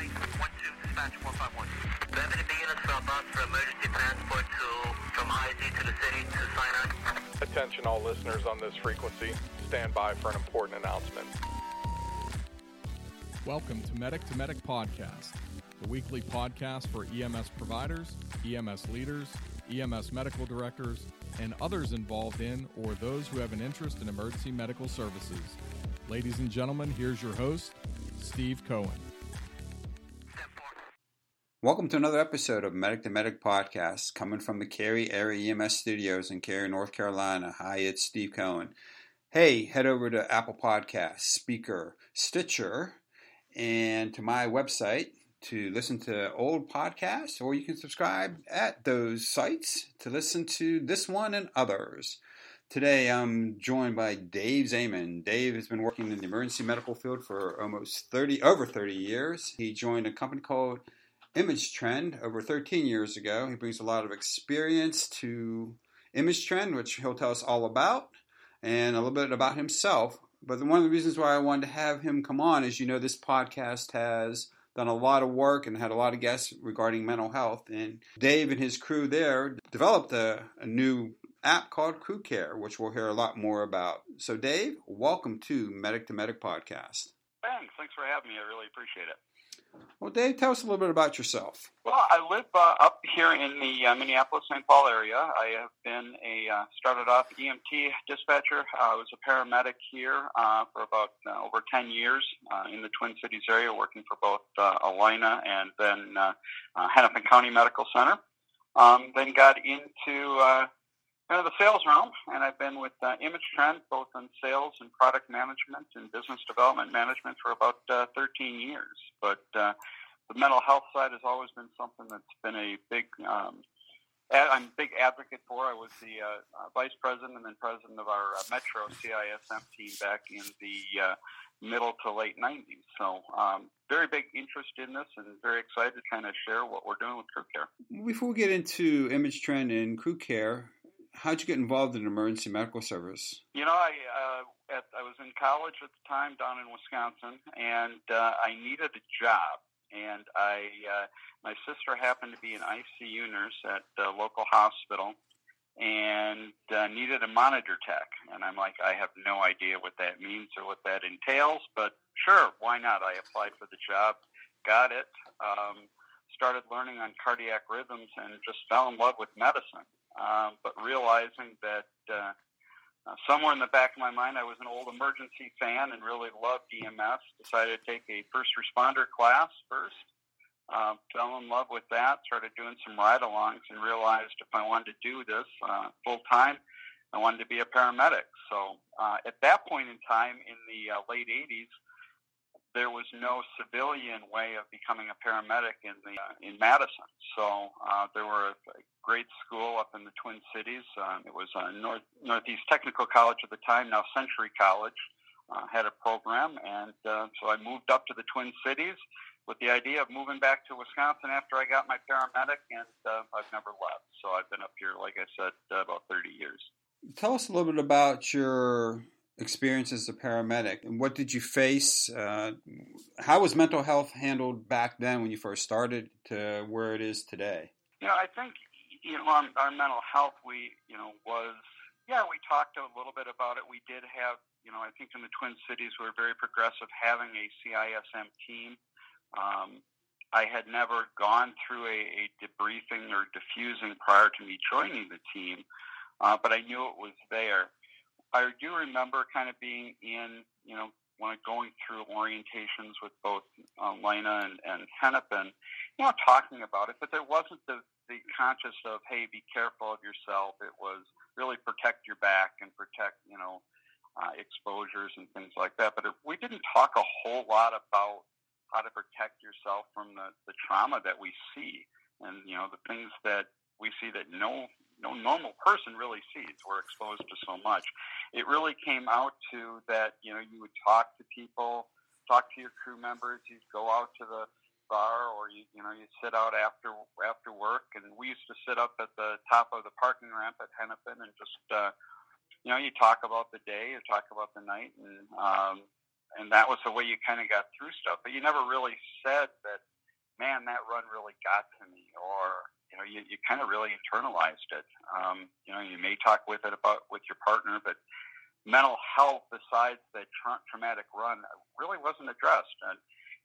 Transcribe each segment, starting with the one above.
After 1912 dispatch 151. Revenue units for bus for emergency transport to from IZ to the city to Sinai. Attention all listeners on this frequency. Stand by for an important announcement. Welcome to Medic to Medic Podcast, the weekly podcast for EMS providers, EMS leaders, EMS medical directors, and others involved in or those who have an interest in emergency medical services. Ladies and gentlemen, here's your host, Steve Cohen. Welcome to another episode of Medic to Medic Podcast, coming from the Cary Area EMS Studios in Cary, North Carolina. Hi, it's Steve Cohen. Hey, head over to Apple Podcasts, Spreaker, Stitcher, and to my website to listen to old podcasts, or you can subscribe at those sites to listen to this one and others. Today I'm joined by Dave Zaman. Dave has been working in the emergency medical field for almost 30 over 30 years. He joined a company called ImageTrend over 13 years ago. He brings a lot of experience to ImageTrend, which he'll tell us all about, and a little bit about himself. But one of the reasons why I wanted to have him come on is you know this podcast has done a lot of work and had a lot of guests regarding mental health. And Dave and his crew there developed a, a new app called Crew Care, which we'll hear a lot more about. So, Dave, welcome to Medic to Medic podcast. Thanks. Thanks for having me. I really appreciate it. Well, Dave, tell us a little bit about yourself. Well, I live uh, up here in the uh, Minneapolis St. Paul area. I have been a uh, started off EMT dispatcher. I was a paramedic here uh, for about uh, over ten years uh, in the Twin Cities area, working for both uh, Allina and then uh, uh, Hennepin County Medical Center. Um, then got into kind of the sales realm, and I've been with uh, ImageTrend both in sales and product management and business development management for about uh, 13 years. But uh, the mental health side has always been something that's been a big um, ad- I'm a big advocate for. I was the uh, uh, vice president and then president of our uh, Metro CISM team back in the middle to late 90s. So, um, very big interest in this and very excited to kind of share what we're doing with Crew Care. Before we get into ImageTrend and Crew Care, how'd you get involved in emergency medical service? You know, I uh, at, I was in college at the time down in Wisconsin, and uh, I needed a job. And I, uh, my sister happened to be an ICU nurse at the local hospital, and uh, needed a monitor tech. And I'm like, I have no idea what that means or what that entails, but sure, why not? I applied for the job, got it. Um, started learning on cardiac rhythms and just fell in love with medicine um, but realizing that uh, uh, somewhere in the back of my mind, I was an old emergency fan and really loved EMS. Decided to take a first responder class first. Uh, fell in love with that. Started doing some ride-alongs and realized if I wanted to do this uh, full time, I wanted to be a paramedic. So uh, at that point in time, in the uh, late '80s, there was no civilian way of becoming a paramedic in the uh, in Madison. So uh, there were a, a great school up in the Twin Cities. Um, it was uh, North Northeast Technical College at the time, now Century College, uh, had a program, and uh, so I moved up to the Twin Cities with the idea of moving back to Wisconsin after I got my paramedic, and uh, I've never left. So I've been up here, like I said, uh, about 30 years. Tell us a little bit about your experience as a paramedic and what did you face? Uh, how was mental health handled back then when you first started to where it is today? You know, I think you know our, our mental health. We you know was yeah, we talked a little bit about it. We did have you know I think in the Twin Cities we are very progressive having a CISM team. Um, I had never gone through a, a debriefing or defusing prior to me joining the team, uh, but I knew it was there. I do remember kind of being in, you know, when going through orientations with both uh, Allina and, and Hennepin, you know, talking about it, but there wasn't the, the conscious of, hey, be careful of yourself. It was really protect your back and protect, you know, uh, exposures and things like that. But it, we didn't talk a whole lot about how to protect yourself from the, the trauma that we see and, you know, the things that we see that no no normal person really sees. We're exposed to so much. It really came out to that, you know, you would talk to people, talk to your crew members, you'd go out to the bar or you you know you sit out after after work and we used to sit up at the top of the parking ramp at Hennepin and just uh you know you talk about the day you talk about the night and um and that was the way you kind of got through stuff but you never really said that man that run really got to me or know, you, you kind of really internalized it. Um, you know, you may talk with it about with your partner, but mental health, besides the tra- traumatic run, really wasn't addressed. And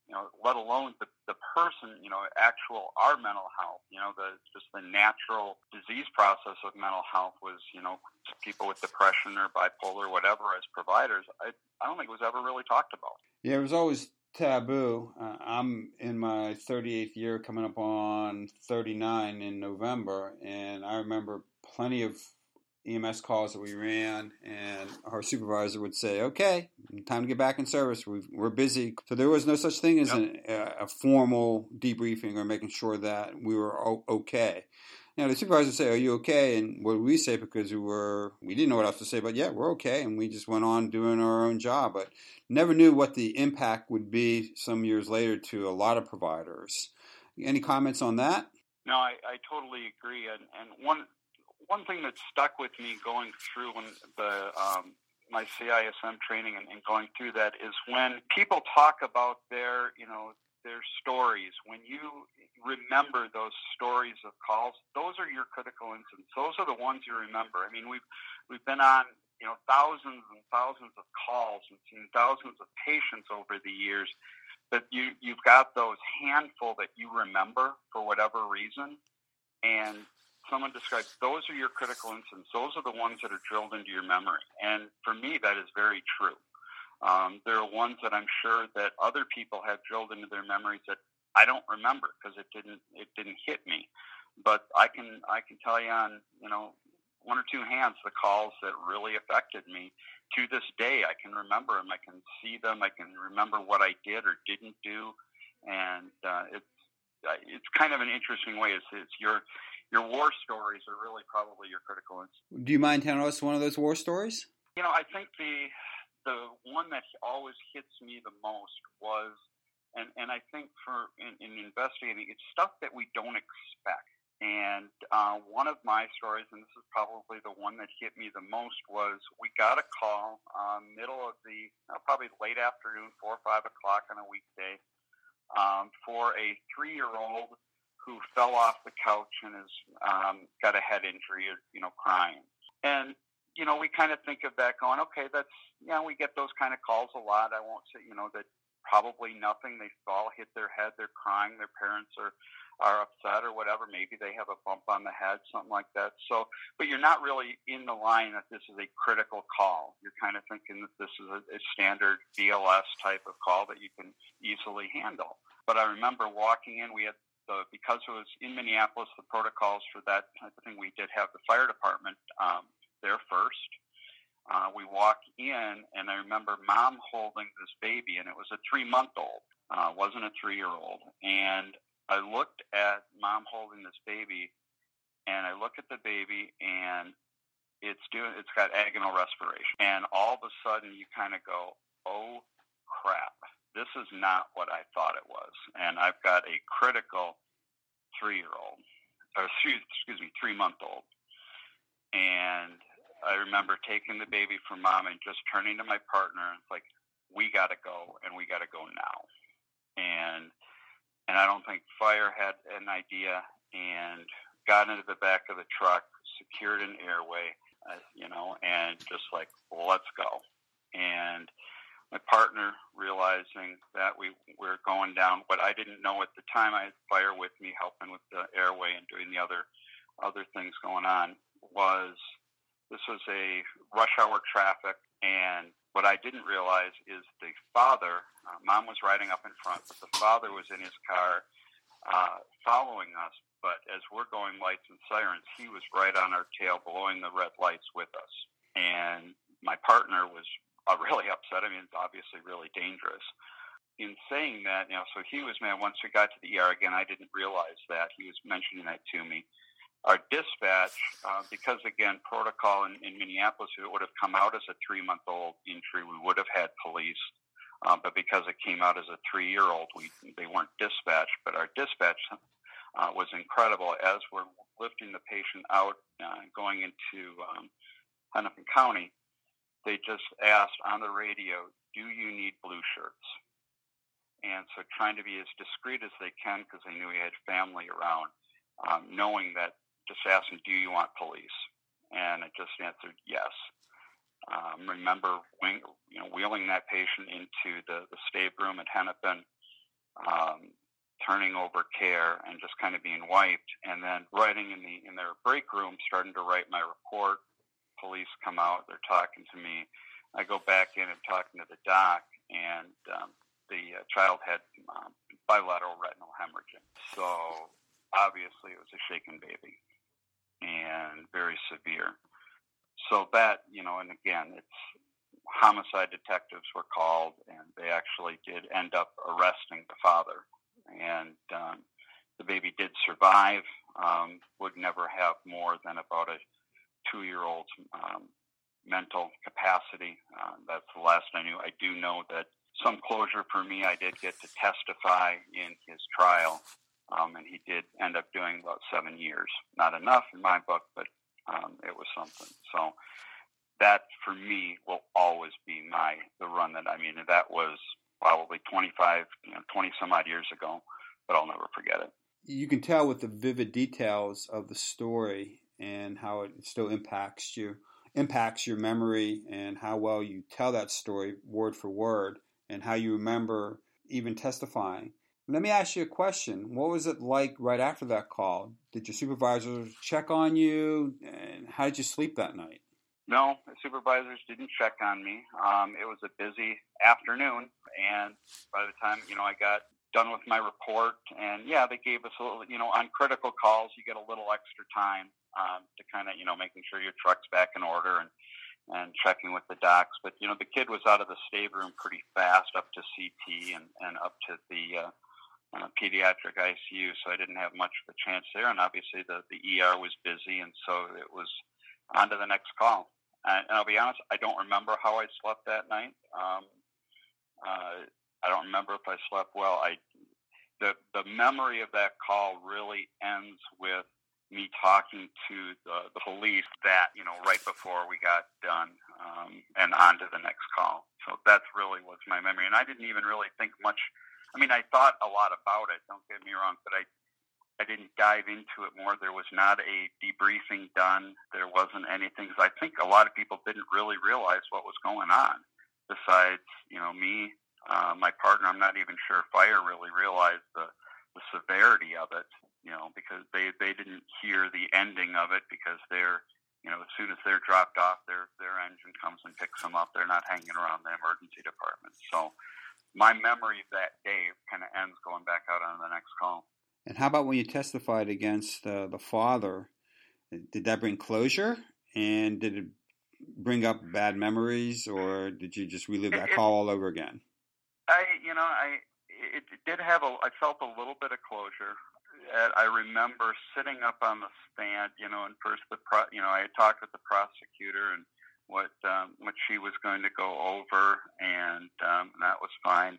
you know, let alone the, the person, you know, actual our mental health, you know, the just the natural disease process of mental health was, you know, people with depression or bipolar, or whatever, as providers, I, I don't think it was ever really talked about. Yeah, it was always taboo. Uh, I'm in my 38th year, coming up on 39 in November, and I remember plenty of EMS calls that we ran, and our supervisor would say, "Okay, time to get back in service. we are busy." So there was no such thing as yep. an, a, formal debriefing or making sure that we were okay. Now the supervisor would say, "Are you okay?" And what we say because we were we didn't know what else to say, but yeah, we're okay, and we just went on doing our own job, but never knew what the impact would be some years later to a lot of providers. Any comments on that? No, I, I totally agree, and and one one thing that stuck with me going through when the um, my CISM training and, and going through that is when people talk about their you know their stories, when you remember those stories of calls, those are your critical incidents. Those are the ones you remember. I mean, we've we've been on you know thousands and thousands of calls and seen thousands of patients over the years, but you you've got those handful that you remember for whatever reason, and someone describes those are your critical incidents. Those are the ones that are drilled into your memory, and for me, that is very true. Um, there are ones that I'm sure that other people have drilled into their memories that I don't remember because it didn't it didn't hit me. But I can I can tell you on you know one or two hands the calls that really affected me. To this day, I can remember them. I can see them. I can remember what I did or didn't do, and uh, it's it's kind of an interesting way. It's, it's your your war stories are really probably your critical incidents. Do you mind telling us one of those war stories? You know, I think the the one that always hits me the most was, and, and I think for in, in investigating, it's stuff that we don't expect. And uh, one of my stories, and this is probably the one that hit me the most, was we got a call um, middle of the uh, probably late afternoon, four or five o'clock on a weekday, um, for a three-year-old who fell off the couch and has um, got a head injury, you know, crying. And you know, we kind of think of that going, okay, that's, you know, we get those kind of calls a lot. I won't say, you know, that probably nothing. They fall, hit their head, they're crying, their parents are, are upset or whatever. Maybe they have a bump on the head, something like that. So, but you're not really in the line that this is a critical call. You're kind of thinking that this is a, a standard BLS type of call that you can easily handle. But I remember walking in, we had the, because it was in Minneapolis, the protocols for that type of thing, we did have the fire department um, there first. Uh, we walk in, and I remember mom holding this baby, and it was a three month old, uh, wasn't a three year old. And I looked at mom holding this baby, and I look at the baby, and it's doing, it's got agonal respiration. And all of a sudden, you kind of go, oh crap, this is not what I thought it was. And I've got a critical three year old, or excuse me, three month old. And I remember taking the baby from mom and just turning to my partner like, we got to go and we got to go now. And and I don't think fire had an idea and got into the back of the truck, secured an airway, uh, you know, and just like, let's go. And my partner realizing that we were going down what I didn't know at the time. I had fire with me, helping with the airway and doing the other other things going on. Was this was a rush hour traffic, and what I didn't realize is the father. Uh, mom was riding up in front, but the father was in his car uh, following us. But as we're going lights and sirens, he was right on our tail, blowing the red lights with us. And my partner was uh, really upset. I mean, it's obviously really dangerous. In saying that, you know, so he was man. Once we got to the ER again, I didn't realize that he was mentioning that to me. Our dispatch, uh, because again, protocol in, in Minneapolis, it would have come out as a three-month-old injury, we would have had police. Uh, but because it came out as a three-year-old, we they weren't dispatched. But our dispatch uh, was incredible as we're lifting the patient out, uh, going into um, Hennepin County they just asked on the radio, do you need blue shirts? And so trying to be as discreet as they can because they knew he had family around, um, knowing that just asking, do you want police? And I just answered yes. Um, remember wing, you know, wheeling that patient into the, the at Hennepin, um, turning over care and just kind of being wiped, and then writing in the in their break room, starting to write my report, police come out, they're talking to me. I go back in and talking to the doc, and um, the uh, child had um, bilateral retinal hemorrhaging. So obviously, it was a shaken baby and very severe. So that you know, and again, it's homicide detectives were called, and they actually did end up arresting the father, and um, the baby did survive. Um, would never have more than about a two-year-old's um, mental capacity. Uh, that's the last I knew. I do know that some closure for me. I did get to testify in his trial, um, and he did end up doing about seven years. Not enough in my book, but um, it was something. So that for me will always be my the run that I mean that was probably 25, you know, 20 some odd years ago, but I'll never forget it. You can tell with the vivid details of the story and how it still impacts you, impacts your memory, and how well you tell that story word for word, and how you remember even testifying. Let me ask you a question. What was it like right after that call? Did your supervisors check on you, and how did you sleep that night? No, the supervisors didn't check on me. Um, it was a busy afternoon, and by the time you know I got done with my report, and yeah, they gave us a little, you know, on critical calls, you get a little extra time um, to kind of, you know, making sure your truck's back in order and and checking with the docs. But you know, the kid was out of the stab room pretty fast, up to CT and and up to the uh, uh, pediatric ICU. So I didn't have much of a chance there. And obviously, the the ER was busy, and so it was on to the next call. And, and I'll be honest, I don't remember how I slept that night. Um, uh, I don't remember if I slept well. I the the memory of that call really ends with me talking to the, the police that you know right before we got done um, and on to the next call. So that's really was my memory, and I didn't even really think much. I mean, I thought a lot about it. Don't get me wrong, but I I didn't dive into it more. There was not a debriefing done. There wasn't anything. I think a lot of people didn't really realize what was going on. Besides, you know, me uh, my partner, I'm not even sure Fire really realized the, the severity of it, you know, because they, they didn't hear the ending of it because they're, you know, as soon as they're dropped off, their, their engine comes and picks them up. They're not hanging around the emergency department. So my memory of that day kind of ends going back out on the next call. And how about when you testified against uh, the father? Did that bring closure? And did it bring up bad memories, or did you just relive that call all over again? I, you know, I it, did have a. I felt a little bit of closure. I remember sitting up on the stand, you know, and first the pro, you know, I talked with the prosecutor, and what um, what she was going to go over, and um, that was fine.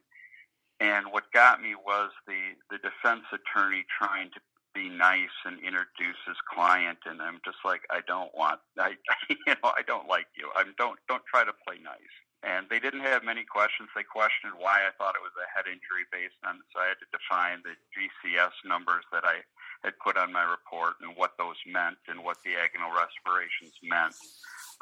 And what got me was the the defense attorney trying to be nice and introduce his client, and I'm just like, I don't want, I you know, I don't like you. I'm don't don't try to play nice. And they didn't have many questions. They questioned why I thought it was a head injury based on, so I had to define the GCS numbers that I had put on my report and what those meant and what the agonal respirations meant.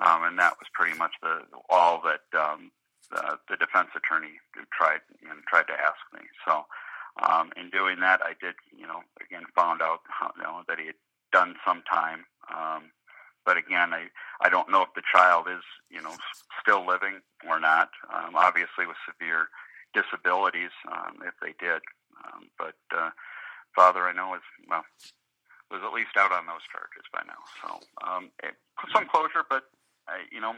Um, and that was pretty much the all that um, the, the defense attorney tried and tried to ask me. So um, in doing that, I did, you know, again found out you know that he had done some time. Um, but again, I I don't know if the child is, you know, still living or not. Um, obviously, with severe disabilities, um, if they did. Um, but uh, father, I know is well was at least out on those charges by now. So um, it, some closure, but I, you know,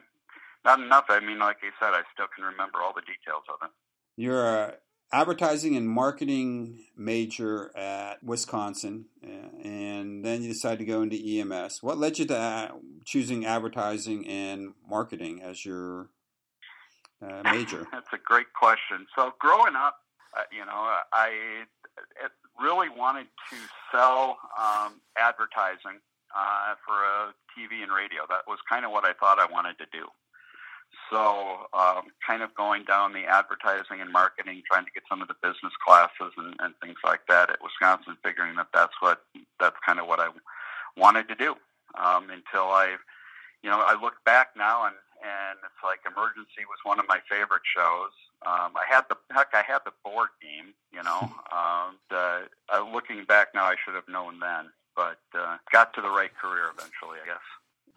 not enough. I mean, like I said, I still can remember all the details of it. You're a advertising and marketing major at Wisconsin, and then you decided to go into EMS. What led you to uh, choosing advertising and marketing as your uh, major? That's a great question. So, growing up, uh, you know, I really wanted to sell um, advertising uh, for a TV and radio. That was kind of what I thought I wanted to do. So, um, kind of going down the advertising and marketing, trying to get some of the business classes and, and things like that at Wisconsin, figuring that that's what that's kind of what I wanted to do. Um, until I, you know, I look back now and and it's like Emergency was one of my favorite shows. Um, I had the heck, I had the board game. You know, um, the, uh, looking back now, I should have known then, but uh, got to the right career eventually, I guess.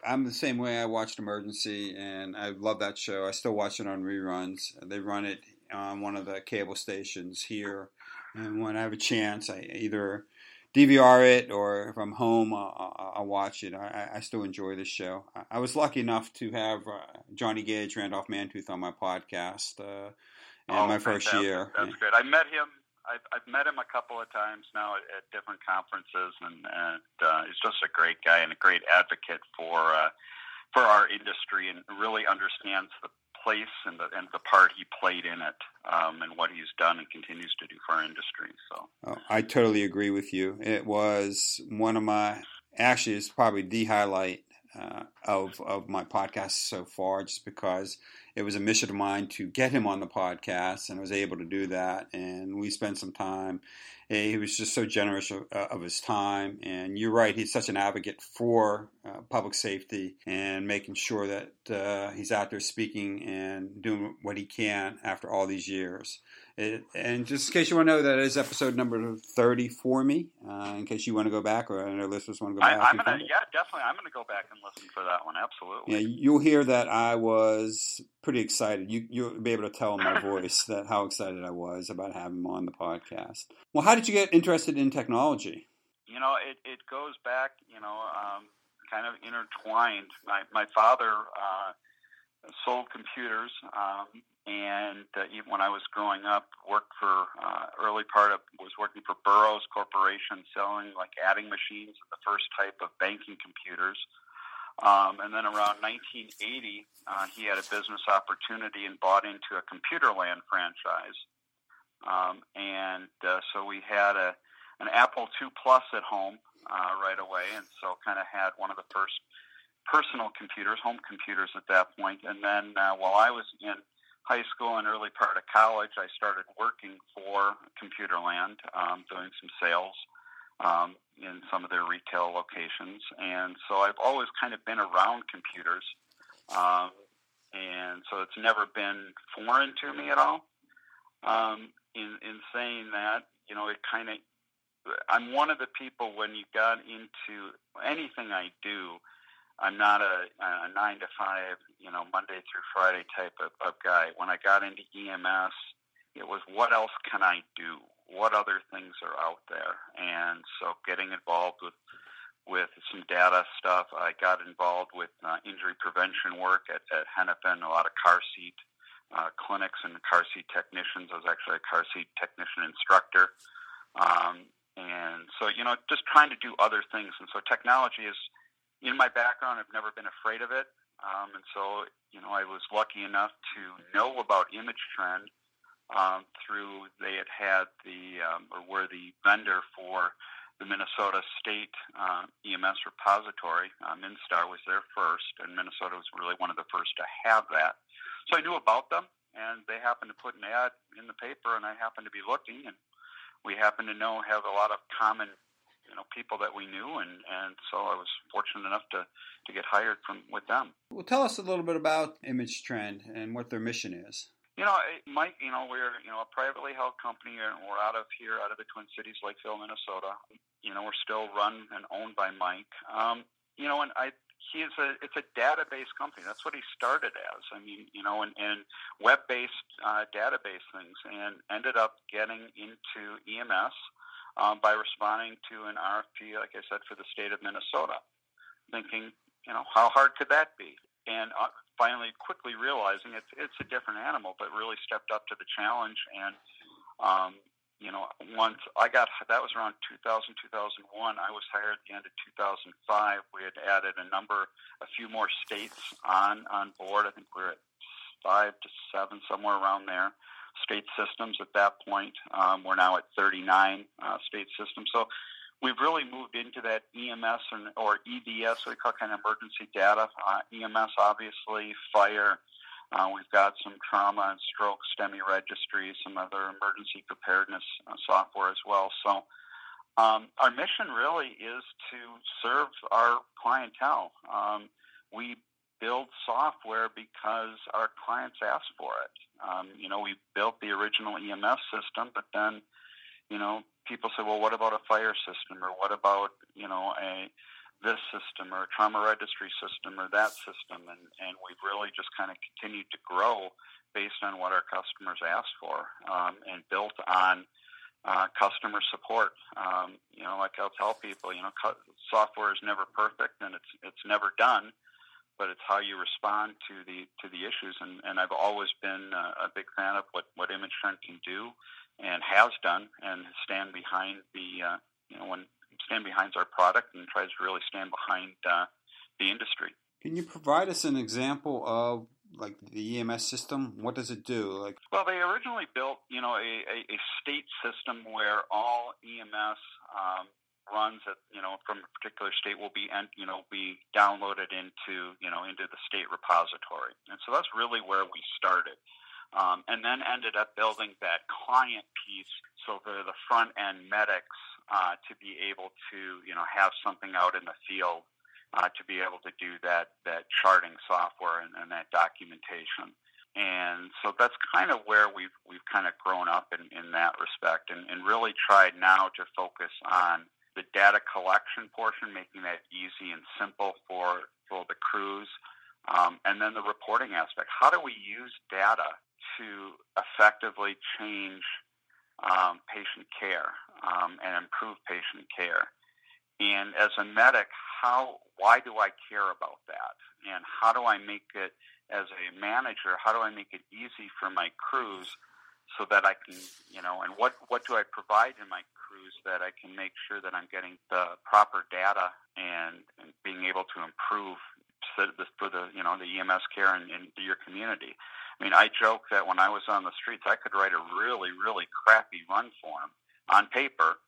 I'm the same way. I watched Emergency, and I love that show. I still watch it on reruns. They run it on one of the cable stations here, and when I have a chance, I either DVR it or if I'm home, I'll, I'll watch it. I, I, still enjoy this show. I, was lucky enough to have uh, Johnny Gage, Randolph Mantooth on my podcast uh, in oh, my first year. That's good. I met him I've, I've met him a couple of times now at, at different conferences, and, and uh, he's just a great guy and a great advocate for uh, for our industry, and really understands the place and the and the part he played in it, um, and what he's done and continues to do for our industry. So oh, I totally agree with you. It was one of my actually it's probably the highlight uh, of of my podcast so far, just because it was a mission of mine to get him on the podcast, and I was able to do that. And we spent some time. He was just so generous of, uh, of his time, and you're right. He's such an advocate for uh, public safety and making sure that uh, he's out there speaking and doing what he can after all these years. It, and just in case you want to know, that is episode number 30 for me, uh, in case you want to go back or our listeners want to go back. I, am gonna, yeah, definitely. I'm going to go back and listen for that one. Absolutely. Yeah, you'll hear that I was pretty excited. You, you'll be able to tell in my voice that how excited I was about having him on the podcast. Well, how did you get interested in technology? You know, it, it goes back, you know, um, kind of intertwined. My, my father uh, sold computers. Um, and uh, even when I was growing up, worked for uh, early part of was working for Burroughs Corporation, selling like adding machines, the first type of banking computers. Um, and then around 1980, uh, he had a business opportunity and bought into a Computerland franchise. Um, and uh, so we had a an Apple II Plus at home uh, right away, and so kind of had one of the first personal computers, home computers at that point. And then uh, while I was in high school and early part of college, I started working for Computerland, um, doing some sales um, in some of their retail locations. And so I've always kind of been around computers. Um, and so it's never been foreign to me at all. Um, in, in saying that, you know, it kind of, I'm one of the people when you got into anything I do, I'm not a, a nine to five, you know, Monday through Friday type of, of guy. When I got into EMS, it was what else can I do? What other things are out there? And so getting involved with with some data stuff. I got involved with uh, injury prevention work at, at Hennepin, a lot of car seat uh, clinics and car seat technicians. I was actually a car seat technician instructor. Um, and so, you know, just trying to do other things. And so technology is in my background, I've never been afraid of it. Um, and so, you know, I was lucky enough to know about Image Trend um, through they had had the um, or were the vendor for the Minnesota State uh, EMS repository. Uh, MNSTAR was there first, and Minnesota was really one of the first to have that. So I knew about them, and they happened to put an ad in the paper, and I happened to be looking, and we happened to know have a lot of common know people that we knew and and so I was fortunate enough to to get hired from with them. Well, tell us a little bit about ImageTrend and what their mission is. You know, Mike, you know, we're, you know, a privately held company and we're out of here, out of the Twin Cities, Lakeville, Minnesota. You know, we're still run and owned by Mike. Um, you know, and I, he's a, it's a database company. That's what he started as. I mean, you know, and, and web-based uh, database things and ended up getting into EMS um, by responding to an RFP, like I said, for the state of Minnesota, thinking, you know, how hard could that be? and uh, finally quickly realizing it's it's a different animal, but really stepped up to the challenge. And um, you know, once I got that was around 2000 2001. I was hired at the end of 2005. We had added a number, a few more states on on board. I think we we're at five to seven, somewhere around there. State systems at that point. Um, we're now at 39 uh, state systems. So we've really moved into that EMS and, or EDS, we call kind of emergency data. Uh, EMS, obviously, fire. Uh, we've got some trauma and stroke STEMI registries, some other emergency preparedness uh, software as well. So um, our mission really is to serve our clientele. Um, we build software because our clients ask for it. Um, you know, we built the original EMS system, but then you know, people say, well, what about a fire system, or what about you know a this system, or a trauma registry system, or that system, and and we've really just kind of continued to grow based on what our customers ask for, um, and built on uh, customer support. Um, you know, like I'll tell people, you know, software is never perfect, and it's it's never done but it's how you respond to the to the issues. And, and I've always been a, a big fan of what what ImageTrend can do and has done, and stand behind the uh, you know when stand behind our product and tries to really stand behind uh, the industry. Can you provide us an example of like the EMS system? What does it do? Like, well, they originally built you know a, a, a state system where all EMS um, runs at you know from a particular state will be and you know be downloaded into you know into the state repository, and so that's really where we started um, and then ended up building that client piece so for the front end medics uh, to be able to you know have something out in the field uh, to be able to do that that charting software and, and that documentation. And so that's kind of where we've we've kind of grown up in, in that respect, and, and really tried now to focus on the data collection portion, making that easy and simple for for the crews, um, and then the reporting aspect. How do we use data to effectively change um, patient care um, and improve patient care. And as a medic, how why do I care about that? And how do I make it as a manager? How do I make it easy for my crews so that I can, you know, and what what do I provide in my crews that I can make sure that I'm getting the proper data and, and being able to improve for the you know the EMS care in, in your community. I mean, I joke that when I was on the streets, I could write a really, really crappy run form on paper,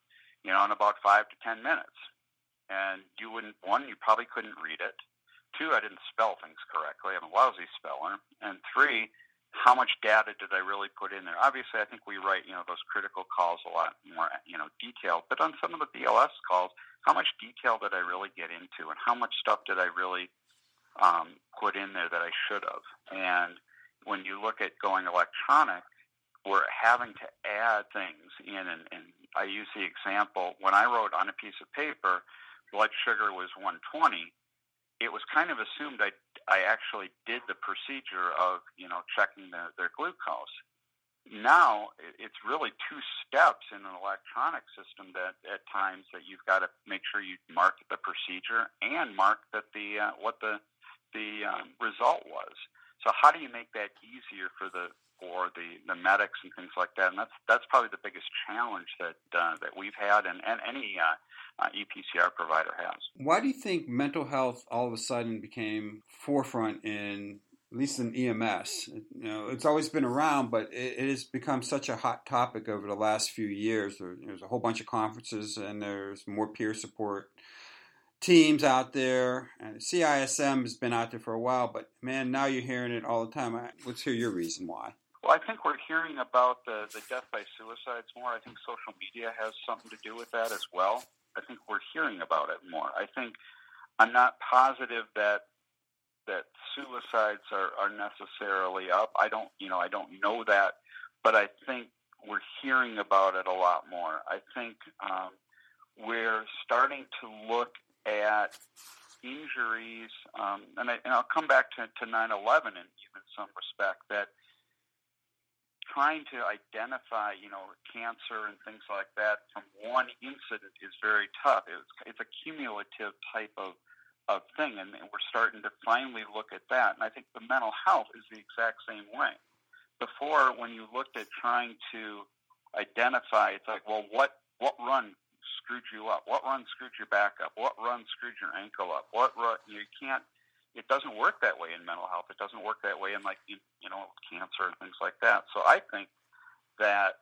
you know, in about five to ten minutes. And you wouldn't, one, you probably couldn't read it. Two, I didn't spell things correctly. I'm a lousy speller. And three, how much data did I really put in there? Obviously, I think we write, you know, those critical calls a lot more, you know, detailed. But on some of the BLS calls, how much detail did I really get into, and how much stuff did I really um, put in there that I should have? And when you look at going electronic, we're having to add things in. And, and I use the example when I wrote on a piece of paper, blood sugar was 120. It was kind of assumed I, I actually did the procedure of you know checking the, their glucose. Now it's really two steps in an electronic system that at times that you've got to make sure you mark the procedure and mark that the uh, what the the um, result was. So how do you make that easier for the for the, the medics and things like that. And that's that's probably the biggest challenge that uh, that we've had and, and any uh, uh, EPCR provider has. Why do you think mental health all of a sudden became forefront in at least in EMS? You know, it's always been around, but it, it has become such a hot topic over the last few years. There, there's a whole bunch of conferences and there's more peer support teams out there. And CISM has been out there for a while, but man, now you're hearing it all the time. Let's hear your reason why. Well, I think we're hearing about the, the death by suicides more. I think social media has something to do with that as well. I think we're hearing about it more. I think I'm not positive that that suicides are, are necessarily up. I don't, you know, I don't know that, but I think we're hearing about it a lot more. I think um, we're starting to look at injuries, um, and, I, and I'll come back to, to 9/11 in even some respect that trying to identify, you know, cancer and things like that from one incident is very tough. It's, it's a cumulative type of of thing, and we're starting to finally look at that. And I think the mental health is the exact same way. Before, when you looked at trying to identify, it's like, well, what what run screwed you up? What run screwed your back up? What run screwed your ankle up? What run you can't? It doesn't work that way in mental health. It doesn't work that way in like you, you know cancer and things like that. So I think that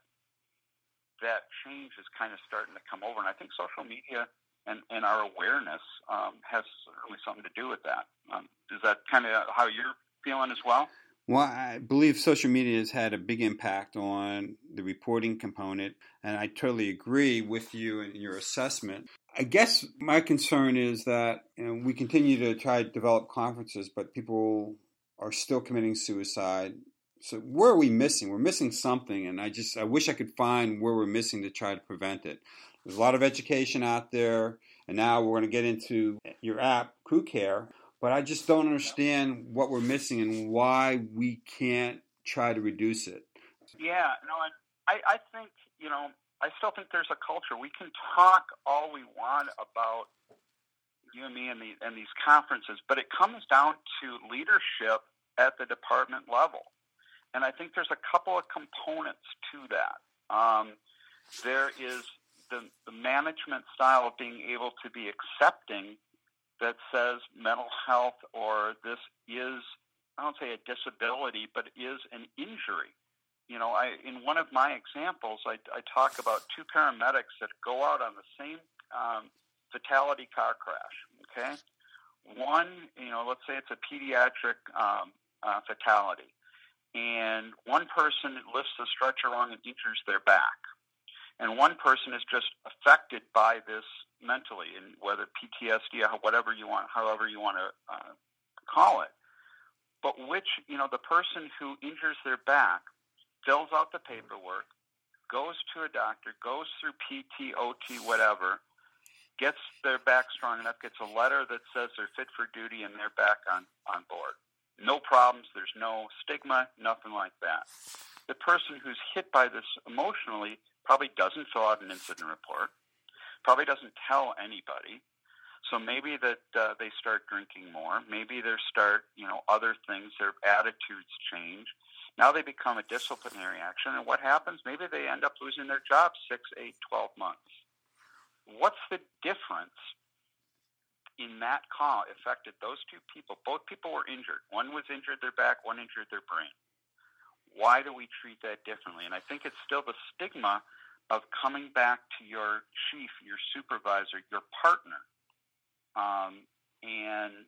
that change is kind of starting to come over, and I think social media and, and our awareness um, has certainly something to do with that. Um, is that kind of how you're feeling as well? Well, I believe social media has had a big impact on the reporting component, and I totally agree with you in your assessment. I guess my concern is that you know, we continue to try to develop conferences, but people are still committing suicide. So where are we missing? We're missing something, and I just I wish I could find where we're missing to try to prevent it. There's a lot of education out there, and now we're going to get into your app, Crew Care but I just don't understand what we're missing and why we can't try to reduce it. Yeah, no, I, I think you know, I still think there's a culture. We can talk all we want about you and me and, the, and these conferences, but it comes down to leadership at the department level, and I think there's a couple of components to that. Um, there is the, the management style of being able to be accepting that says mental health or this is, I don't say a disability, but is an injury. You know, I in one of my examples, I, I talk about two paramedics that go out on the same um, fatality car crash. Okay, one, you know, let's say it's a pediatric um, uh, fatality, and one person lifts the stretcher on and injures their back, and one person is just affected by this mentally, and whether PTSD or whatever you want, however you want to uh, call it. But which, you know, the person who injures their back fills out the paperwork, goes to a doctor, goes through PT, OT, whatever, gets their back strong enough, gets a letter that says they're fit for duty and they're back on, on board. No problems, there's no stigma, nothing like that. The person who's hit by this emotionally probably doesn't fill out an incident report, probably doesn't tell anybody. So maybe that uh, they start drinking more. Maybe they start, you know, other things. Their attitudes change. Now they become a disciplinary action, and what happens? Maybe they end up losing their job six, eight, twelve months. What's the difference in that call affected those two people? Both people were injured. One was injured their back, one injured their brain. Why do we treat that differently? And I think it's still the stigma of coming back to your chief, your supervisor, your partner, um, and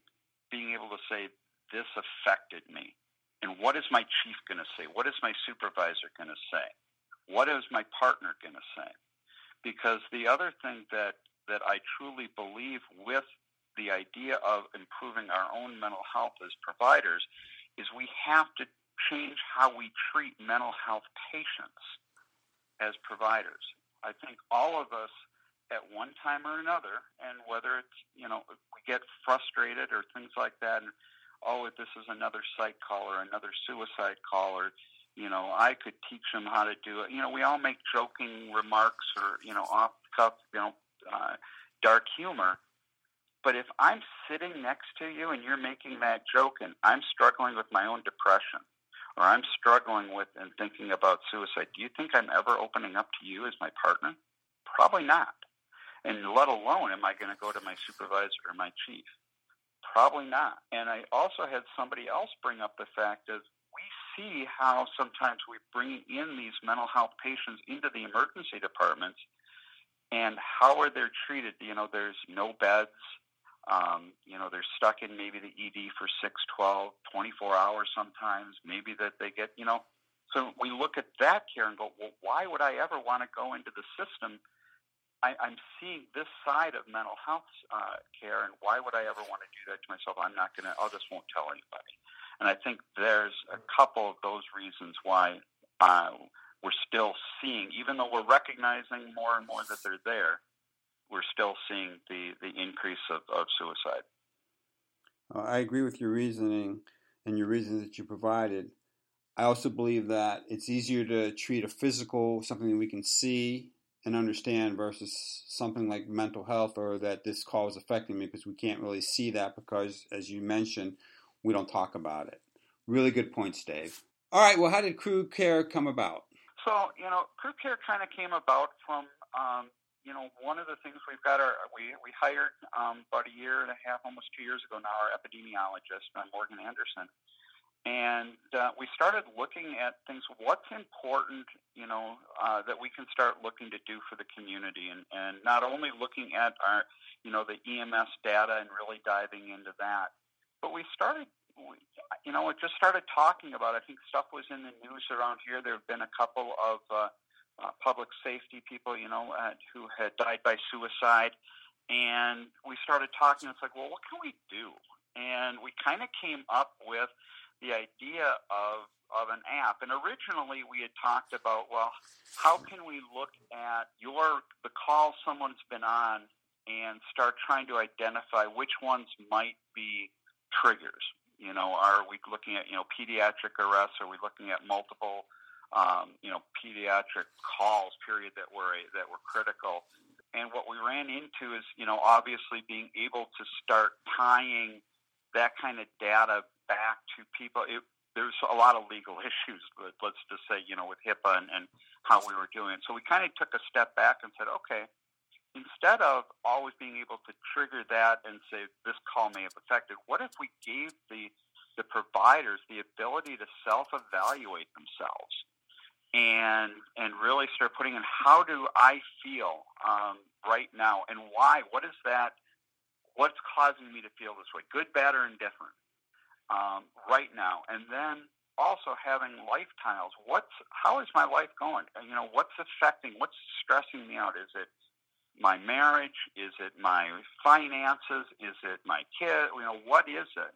being able to say, this affected me. And what is my chief going to say? What is my supervisor going to say? What is my partner going to say? Because the other thing that, that I truly believe with the idea of improving our own mental health as providers is we have to change how we treat mental health patients as providers. I think all of us at one time or another, and whether it's, you know, we get frustrated or things like that, and oh, this is another psych call or another suicide call, or, you know, I could teach them how to do it. You know, we all make joking remarks or, you know, off the cuff, you know, uh, dark humor. But if I'm sitting next to you and you're making that joke and I'm struggling with my own depression, or I'm struggling with and thinking about suicide, do you think I'm ever opening up to you as my partner? Probably not. And let alone am I going to go to my supervisor or my chief? Probably not. And I also had somebody else bring up the fact of we see how sometimes we bring in these mental health patients into the emergency departments and how are they treated? You know, there's no beds. Um, you know, they're stuck in maybe the ED for 6, 12, 24 hours sometimes. Maybe that they get, you know. So we look at that care and go, well, why would I ever want to go into the system? I, I'm seeing this side of mental health uh, care, and why would I ever want to do that to myself? I'm not going to, I just won't tell anybody. And I think there's a couple of those reasons why uh, we're still seeing, even though we're recognizing more and more that they're there, we're still seeing the, the increase of, of suicide. Uh, I agree with your reasoning and your reasons that you provided. I also believe that it's easier to treat a physical, something that we can see and understand, versus something like mental health or that this call is affecting me because we can't really see that because, as you mentioned, we don't talk about it. Really good points, Dave. All right, well, how did crew care come about? So, you know, crew care kind of came about from um, you know, one of the things we've got our we we hired um, about a year and a half, almost two years ago now, our epidemiologist, uh, Morgan Anderson, and uh, we started looking at things. What's important, you know, uh, that we can start looking to do for the community, and and not only looking at our, you know, the EMS data and really diving into that, but we started. You know, it just started talking about. I think stuff was in the news around here. There have been a couple of uh, uh, public safety people, you know, uh, who had died by suicide. And we started talking. It's like, well, what can we do? And we kind of came up with the idea of of an app. And originally, we had talked about, well, how can we look at your the call someone's been on and start trying to identify which ones might be triggers. You know, are we looking at you know pediatric arrests? Are we looking at multiple um, you know, pediatric calls, period, that were that were critical. And what we ran into is, you know, obviously being able to start tying that kind of data back to people. It, there's a lot of legal issues, but let's just say, you know, with HIPAA and, and how we were doing. So we kind of took a step back and said, okay, instead of always being able to trigger that and say this call may have affected, what if we gave the the providers the ability to self-evaluate themselves and and really start putting in how do I feel um, right now and why? What is that? What's causing me to feel this way? Good, bad, or indifferent? Um, right now, and then also having life tiles. What's how is my life going? You know, what's affecting? What's stressing me out? Is it my marriage? Is it my finances? Is it my kid? You know, what is it?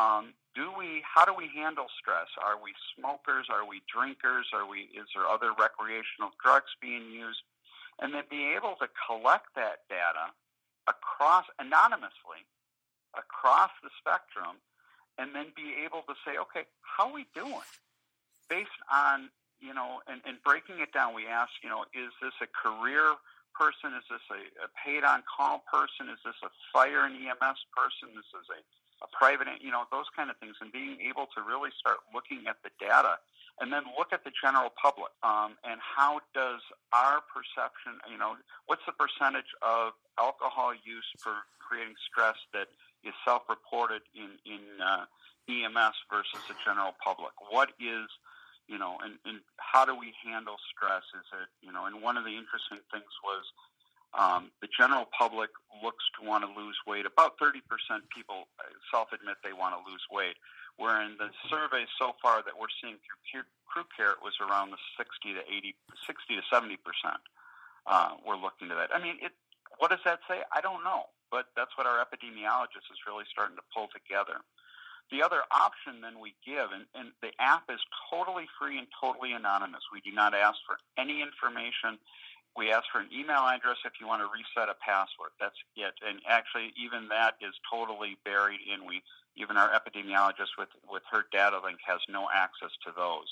Um, do we? How do we handle stress? Are we smokers? Are we drinkers? Are we? Is there other recreational drugs being used? And then be able to collect that data across anonymously across the spectrum, and then be able to say, okay, how are we doing? Based on you know, and, and breaking it down, we ask, you know, is this a career person? Is this a, a paid on call person? Is this a fire and EMS person? This is a a private, you know, those kind of things, and being able to really start looking at the data and then look at the general public um, and how does our perception, you know, what's the percentage of alcohol use for creating stress that is self-reported in in uh, EMS versus the general public? What is you know, and, and how do we handle stress? Is it, you know, and one of the interesting things was um, the general public looks to want to lose weight. About 30% people uh, self admit they want to lose weight. Where in the surveys so far that we're seeing through crew care, it was around the 60 to 80, 60 to 70 percent. Uh, we're looking to that. I mean, it. What does that say? I don't know, but that's what our epidemiologist is really starting to pull together. The other option then we give, and, and the app is totally free and totally anonymous. We do not ask for any information. We ask for an email address if you want to reset a password. That's it. And actually, even that is totally buried in. We even our epidemiologist with with her data link has no access to those.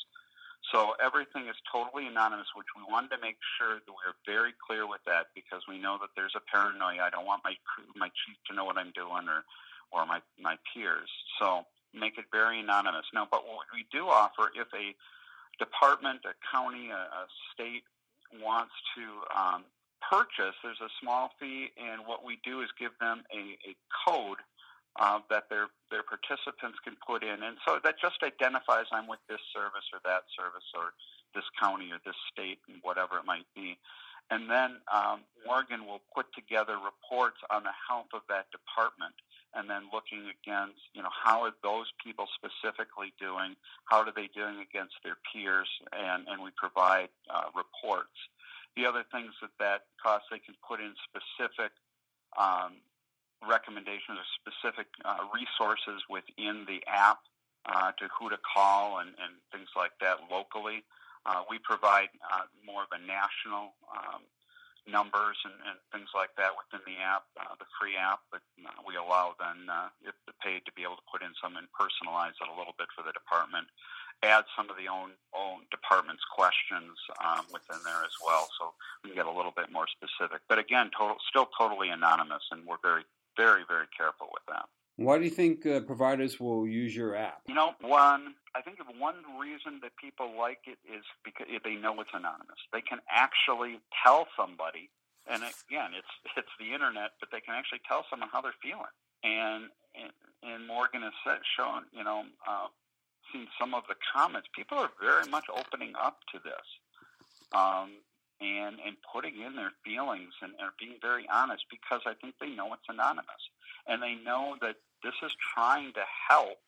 So everything is totally anonymous, which we wanted to make sure that we're very clear with that because we know that there's a paranoia. I don't want my my chief to know what I'm doing or or my my peers. So make it very anonymous. No, but what we do offer, if a department, a county, a, a state wants to um, purchase, there's a small fee, and what we do is give them a, a code uh, that their their participants can put in, and so that just identifies I'm with this service or that service or this county or this state and whatever it might be. And then um, Morgan will put together reports on the health of that department and then looking against, you know, how are those people specifically doing? How are they doing against their peers? And, and we provide uh, reports. The other things that that costs, they can put in specific um, recommendations or specific uh, resources within the app uh, to who to call and, and things like that locally. Uh, we provide uh, more of a national um, numbers and, and things like that within the app, uh, the free app, but uh, we allow then, if the paid, to be able to put in some and personalize it a little bit for the department. Add some of the own own department's questions um, within there as well, so we can get a little bit more specific. But again, total, still totally anonymous, and we're very, very, very careful with that. Why do you think uh, providers will use your app? You know, one, I think one reason that people like it is because they know it's anonymous. They can actually tell somebody, and again, it's it's the internet, but they can actually tell someone how they're feeling. And and, and Morgan has said, shown, you know, uh, seen some of the comments. People are very much opening up to this. Um, and and putting in their feelings and, and being very honest because I think they know it's anonymous. And they know that this is trying to help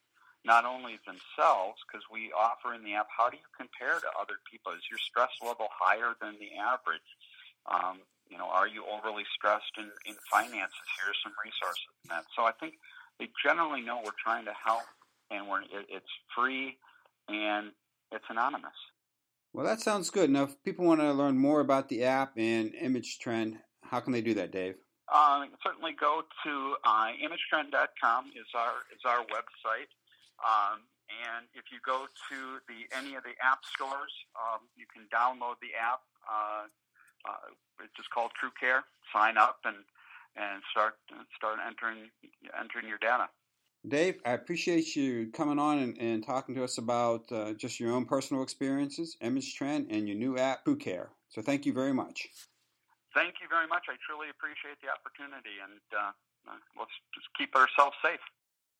not only themselves because we offer in the app how do you compare to other people? Is your stress level higher than the average? Um, you know are you overly stressed in, in finances? Are some resources and that. So I think they generally know we're trying to help and we're it, it's free and it's anonymous. Well, that sounds good. Now, if people want to learn more about the app and ImageTrend, how can they do that, Dave? Uh, certainly go to uh, imagetrend.com is our is our website. Um, and if you go to the any of the app stores, um, you can download the app. Uh, uh, it's just called CrewCare. Sign up and and start start entering entering your data. Dave, I appreciate you coming on and, and talking to us about uh, just your own personal experiences, ImageTrend, and your new app, CrewCare. So thank you very much. Thank you very much. I truly appreciate the opportunity, and uh, let's just keep ourselves safe.